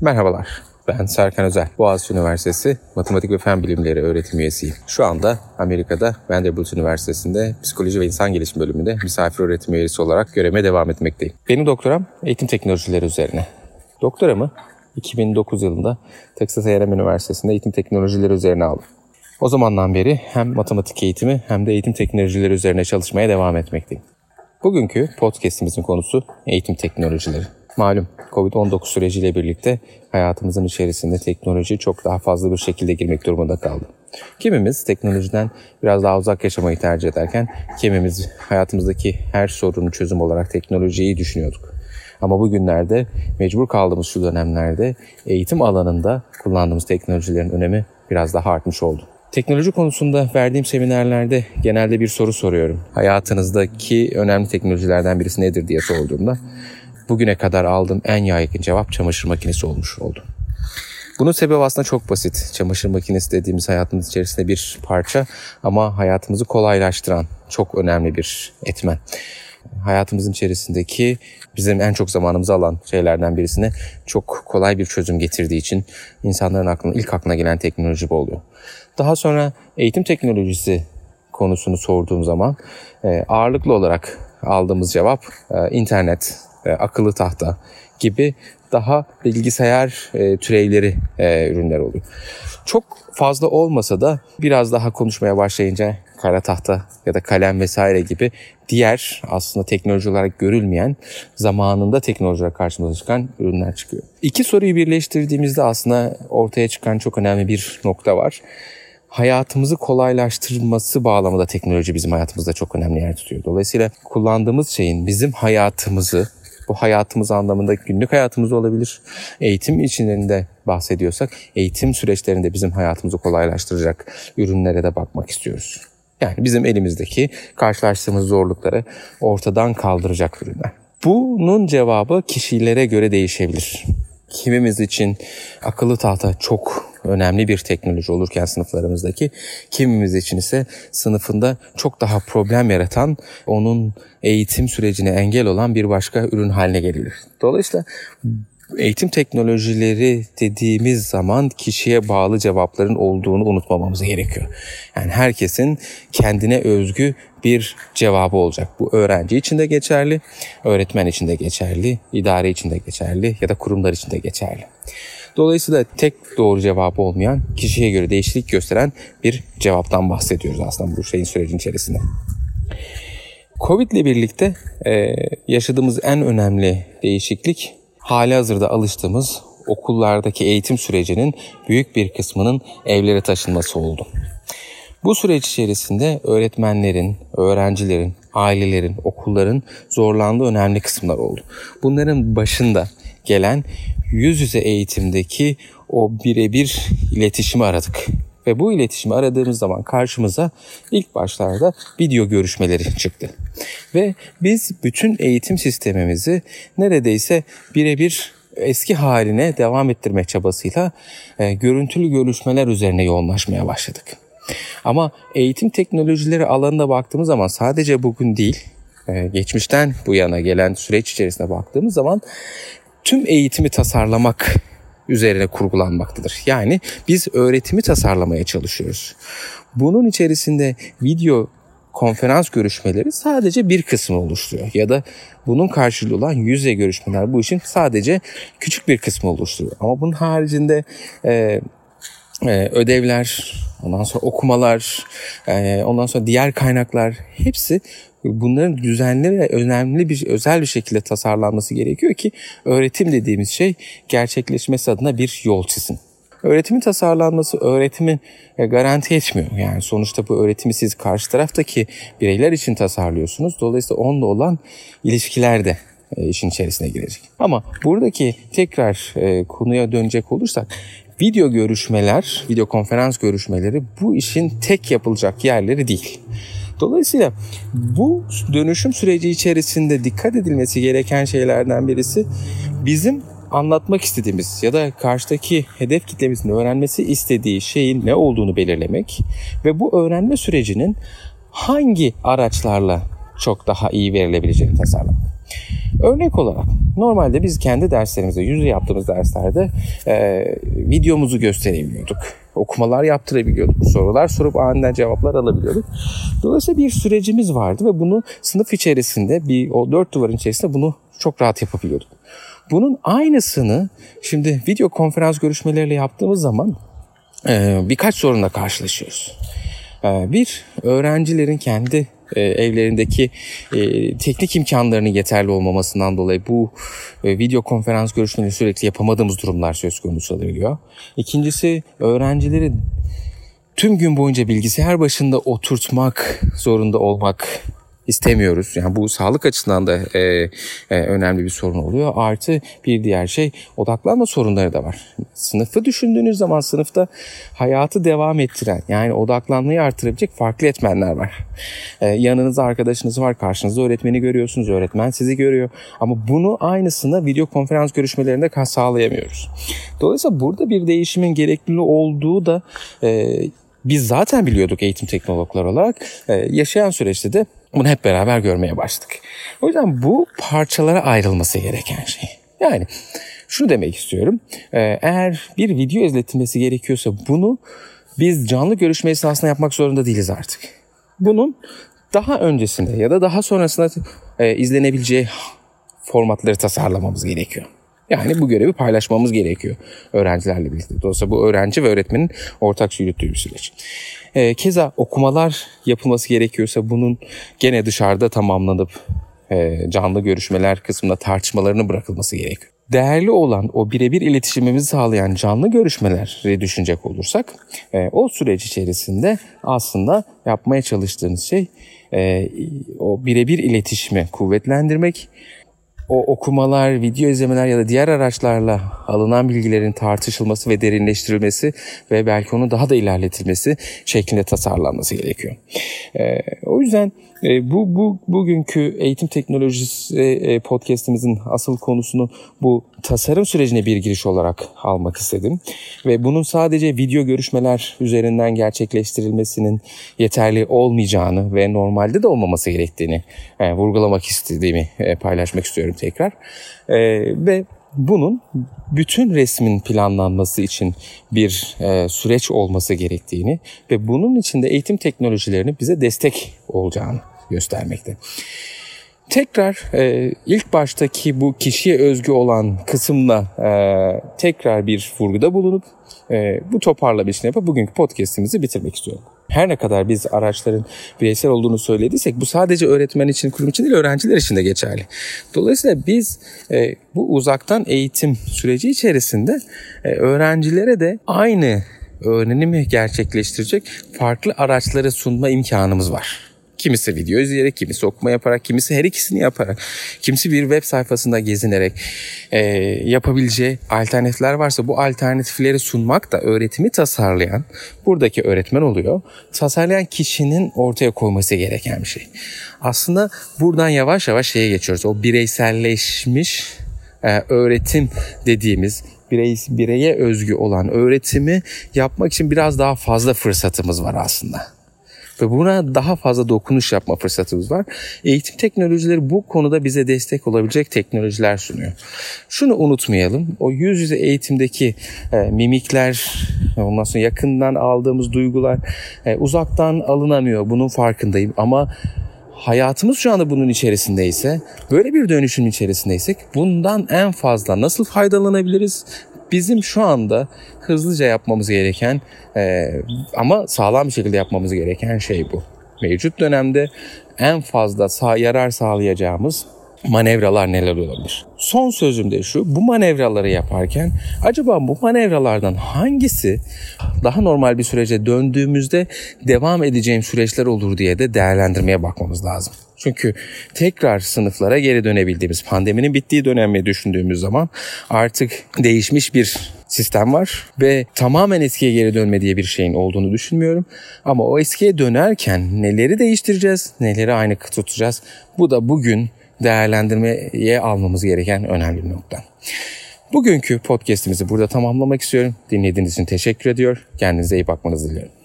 Merhabalar. Ben Serkan Özel, Boğaziçi Üniversitesi Matematik ve Fen Bilimleri öğretim üyesiyim. Şu anda Amerika'da Vanderbilt Üniversitesi'nde Psikoloji ve İnsan Gelişimi bölümünde misafir öğretim üyesi olarak görevime devam etmekteyim. Benim doktoram eğitim teknolojileri üzerine. Doktoramı 2009 yılında Texas A&M Üniversitesi'nde eğitim teknolojileri üzerine aldım. O zamandan beri hem matematik eğitimi hem de eğitim teknolojileri üzerine çalışmaya devam etmekteyim. Bugünkü podcastimizin konusu eğitim teknolojileri. Malum Covid-19 süreciyle birlikte hayatımızın içerisinde teknoloji çok daha fazla bir şekilde girmek durumunda kaldı. Kimimiz teknolojiden biraz daha uzak yaşamayı tercih ederken kimimiz hayatımızdaki her sorunun çözüm olarak teknolojiyi düşünüyorduk. Ama bugünlerde mecbur kaldığımız şu dönemlerde eğitim alanında kullandığımız teknolojilerin önemi biraz daha artmış oldu. Teknoloji konusunda verdiğim seminerlerde genelde bir soru soruyorum. Hayatınızdaki önemli teknolojilerden birisi nedir diye sorduğumda bugüne kadar aldığım en yaygın cevap çamaşır makinesi olmuş oldu. Bunun sebebi aslında çok basit. Çamaşır makinesi dediğimiz hayatımız içerisinde bir parça ama hayatımızı kolaylaştıran çok önemli bir etmen. Hayatımızın içerisindeki bizim en çok zamanımızı alan şeylerden birisine çok kolay bir çözüm getirdiği için insanların aklına ilk aklına gelen teknoloji bu oluyor. Daha sonra eğitim teknolojisi konusunu sorduğum zaman e, ağırlıklı olarak aldığımız cevap e, internet, e, akıllı tahta gibi daha bilgisayar e, türevleri e, ürünler oluyor. Çok fazla olmasa da biraz daha konuşmaya başlayınca kara tahta ya da kalem vesaire gibi diğer aslında teknoloji olarak görülmeyen zamanında teknoloji olarak karşımıza çıkan ürünler çıkıyor. İki soruyu birleştirdiğimizde aslında ortaya çıkan çok önemli bir nokta var hayatımızı kolaylaştırması bağlamında teknoloji bizim hayatımızda çok önemli yer tutuyor. Dolayısıyla kullandığımız şeyin bizim hayatımızı bu hayatımız anlamında günlük hayatımız olabilir. Eğitim içinde bahsediyorsak eğitim süreçlerinde bizim hayatımızı kolaylaştıracak ürünlere de bakmak istiyoruz. Yani bizim elimizdeki karşılaştığımız zorlukları ortadan kaldıracak ürünler. Bunun cevabı kişilere göre değişebilir. Kimimiz için akıllı tahta çok önemli bir teknoloji olurken sınıflarımızdaki kimimiz için ise sınıfında çok daha problem yaratan, onun eğitim sürecine engel olan bir başka ürün haline gelebilir. Dolayısıyla eğitim teknolojileri dediğimiz zaman kişiye bağlı cevapların olduğunu unutmamamız gerekiyor. Yani herkesin kendine özgü bir cevabı olacak. Bu öğrenci için de geçerli, öğretmen için de geçerli, idare için de geçerli ya da kurumlar için de geçerli. Dolayısıyla tek doğru cevabı olmayan, kişiye göre değişiklik gösteren bir cevaptan bahsediyoruz aslında bu şeyin sürecin içerisinde. Covid ile birlikte e, yaşadığımız en önemli değişiklik hali hazırda alıştığımız okullardaki eğitim sürecinin büyük bir kısmının evlere taşınması oldu. Bu süreç içerisinde öğretmenlerin, öğrencilerin, ailelerin, okulların zorlandığı önemli kısımlar oldu. Bunların başında gelen yüz yüze eğitimdeki o birebir iletişimi aradık. Ve bu iletişimi aradığımız zaman karşımıza ilk başlarda video görüşmeleri çıktı. Ve biz bütün eğitim sistemimizi neredeyse birebir eski haline devam ettirme çabasıyla e, görüntülü görüşmeler üzerine yoğunlaşmaya başladık. Ama eğitim teknolojileri alanına baktığımız zaman sadece bugün değil, e, geçmişten bu yana gelen süreç içerisinde baktığımız zaman tüm eğitimi tasarlamak üzerine kurgulanmaktadır. Yani biz öğretimi tasarlamaya çalışıyoruz. Bunun içerisinde video konferans görüşmeleri sadece bir kısmı oluşturuyor. Ya da bunun karşılığı olan yüzey görüşmeler bu işin sadece küçük bir kısmı oluşturuyor. Ama bunun haricinde e, e, ödevler, ondan sonra okumalar, e, ondan sonra diğer kaynaklar hepsi bunların düzenli ve önemli bir özel bir şekilde tasarlanması gerekiyor ki öğretim dediğimiz şey gerçekleşmesi adına bir yol çizsin. Öğretimin tasarlanması öğretimi e, garanti etmiyor. Yani sonuçta bu öğretimi siz karşı taraftaki bireyler için tasarlıyorsunuz. Dolayısıyla onunla olan ilişkiler de e, işin içerisine girecek. Ama buradaki tekrar e, konuya dönecek olursak video görüşmeler, video konferans görüşmeleri bu işin tek yapılacak yerleri değil. Dolayısıyla bu dönüşüm süreci içerisinde dikkat edilmesi gereken şeylerden birisi bizim anlatmak istediğimiz ya da karşıdaki hedef kitlemizin öğrenmesi istediği şeyin ne olduğunu belirlemek ve bu öğrenme sürecinin hangi araçlarla çok daha iyi verilebileceğini tasarlamak. Örnek olarak normalde biz kendi derslerimizde, yüzde yaptığımız derslerde e, videomuzu gösterebiliyorduk. Okumalar yaptırabiliyorduk. Sorular sorup aniden cevaplar alabiliyorduk. Dolayısıyla bir sürecimiz vardı ve bunu sınıf içerisinde bir o dört duvarın içerisinde bunu çok rahat yapabiliyorduk. Bunun aynısını şimdi video konferans görüşmeleriyle yaptığımız zaman e, birkaç sorunla karşılaşıyoruz. E, bir, öğrencilerin kendi e, evlerindeki e, teknik imkanlarının yeterli olmamasından dolayı bu e, video konferans görüşmeleri sürekli yapamadığımız durumlar söz konusu olabiliyor. İkincisi öğrencileri tüm gün boyunca bilgisayar başında oturtmak zorunda olmak istemiyoruz. Yani bu sağlık açısından da e, e, önemli bir sorun oluyor. Artı bir diğer şey odaklanma sorunları da var. Sınıfı düşündüğünüz zaman sınıfta hayatı devam ettiren yani odaklanmayı artırabilecek farklı etmenler var. E, yanınızda arkadaşınız var, karşınızda öğretmeni görüyorsunuz, öğretmen sizi görüyor. Ama bunu aynısını video konferans görüşmelerinde sağlayamıyoruz. Dolayısıyla burada bir değişimin gerekli olduğu da e, biz zaten biliyorduk eğitim teknologları olarak. E, yaşayan süreçte de bunu hep beraber görmeye başladık. O yüzden bu parçalara ayrılması gereken şey. Yani şunu demek istiyorum. Ee, eğer bir video izletilmesi gerekiyorsa bunu biz canlı görüşme esnasında yapmak zorunda değiliz artık. Bunun daha öncesinde ya da daha sonrasında e, izlenebileceği formatları tasarlamamız gerekiyor. Yani bu görevi paylaşmamız gerekiyor öğrencilerle birlikte. Dolayısıyla bu öğrenci ve öğretmenin ortak yürüttüğü bir süreç. E, keza okumalar yapılması gerekiyorsa bunun gene dışarıda tamamlanıp e, canlı görüşmeler kısmında tartışmalarını bırakılması gerekiyor. Değerli olan o birebir iletişimimizi sağlayan canlı görüşmeleri düşünecek olursak e, o süreç içerisinde aslında yapmaya çalıştığınız şey e, o birebir iletişimi kuvvetlendirmek, o okumalar, video izlemeler ya da diğer araçlarla alınan bilgilerin tartışılması ve derinleştirilmesi ve belki onun daha da ilerletilmesi şeklinde tasarlanması gerekiyor. Ee, o yüzden e, bu, bu bugünkü eğitim teknolojisi e, podcast'imizin asıl konusunu bu tasarım sürecine bir giriş olarak almak istedim. Ve bunun sadece video görüşmeler üzerinden gerçekleştirilmesinin yeterli olmayacağını ve normalde de olmaması gerektiğini e, vurgulamak istediğimi e, paylaşmak istiyorum tekrar. E, ve bunun bütün resmin planlanması için bir e, süreç olması gerektiğini ve bunun içinde eğitim teknolojilerinin bize destek olacağını göstermekte. Tekrar e, ilk baştaki bu kişiye özgü olan kısımla e, tekrar bir vurguda bulunup e, bu toparlama işini yapıp bugünkü podcastimizi bitirmek istiyorum. Her ne kadar biz araçların bireysel olduğunu söylediysek bu sadece öğretmen için, kurum için değil öğrenciler için de geçerli. Dolayısıyla biz e, bu uzaktan eğitim süreci içerisinde e, öğrencilere de aynı öğrenimi gerçekleştirecek farklı araçları sunma imkanımız var. Kimisi video izleyerek, kimisi okuma yaparak, kimisi her ikisini yaparak, kimisi bir web sayfasında gezinerek e, yapabileceği alternatifler varsa bu alternatifleri sunmak da öğretimi tasarlayan, buradaki öğretmen oluyor. Tasarlayan kişinin ortaya koyması gereken bir şey. Aslında buradan yavaş yavaş şeye geçiyoruz. O bireyselleşmiş e, öğretim dediğimiz birey, bireye özgü olan öğretimi yapmak için biraz daha fazla fırsatımız var aslında ve buna daha fazla dokunuş yapma fırsatımız var. Eğitim teknolojileri bu konuda bize destek olabilecek teknolojiler sunuyor. Şunu unutmayalım. O yüz yüze eğitimdeki e, mimikler, ondan sonra yakından aldığımız duygular e, uzaktan alınamıyor. Bunun farkındayım ama hayatımız şu anda bunun içerisindeyse, böyle bir dönüşüm içerisindeysek bundan en fazla nasıl faydalanabiliriz? Bizim şu anda hızlıca yapmamız gereken e, ama sağlam bir şekilde yapmamız gereken şey bu. Mevcut dönemde en fazla sağ, yarar sağlayacağımız manevralar neler olabilir? Son sözüm de şu, bu manevraları yaparken acaba bu manevralardan hangisi daha normal bir sürece döndüğümüzde devam edeceğim süreçler olur diye de değerlendirmeye bakmamız lazım. Çünkü tekrar sınıflara geri dönebildiğimiz pandeminin bittiği dönemi düşündüğümüz zaman artık değişmiş bir sistem var ve tamamen eskiye geri dönme diye bir şeyin olduğunu düşünmüyorum. Ama o eskiye dönerken neleri değiştireceğiz, neleri aynı tutacağız? Bu da bugün değerlendirmeye almamız gereken önemli bir nokta. Bugünkü podcast'imizi burada tamamlamak istiyorum. Dinlediğiniz için teşekkür ediyor. Kendinize iyi bakmanızı diliyorum.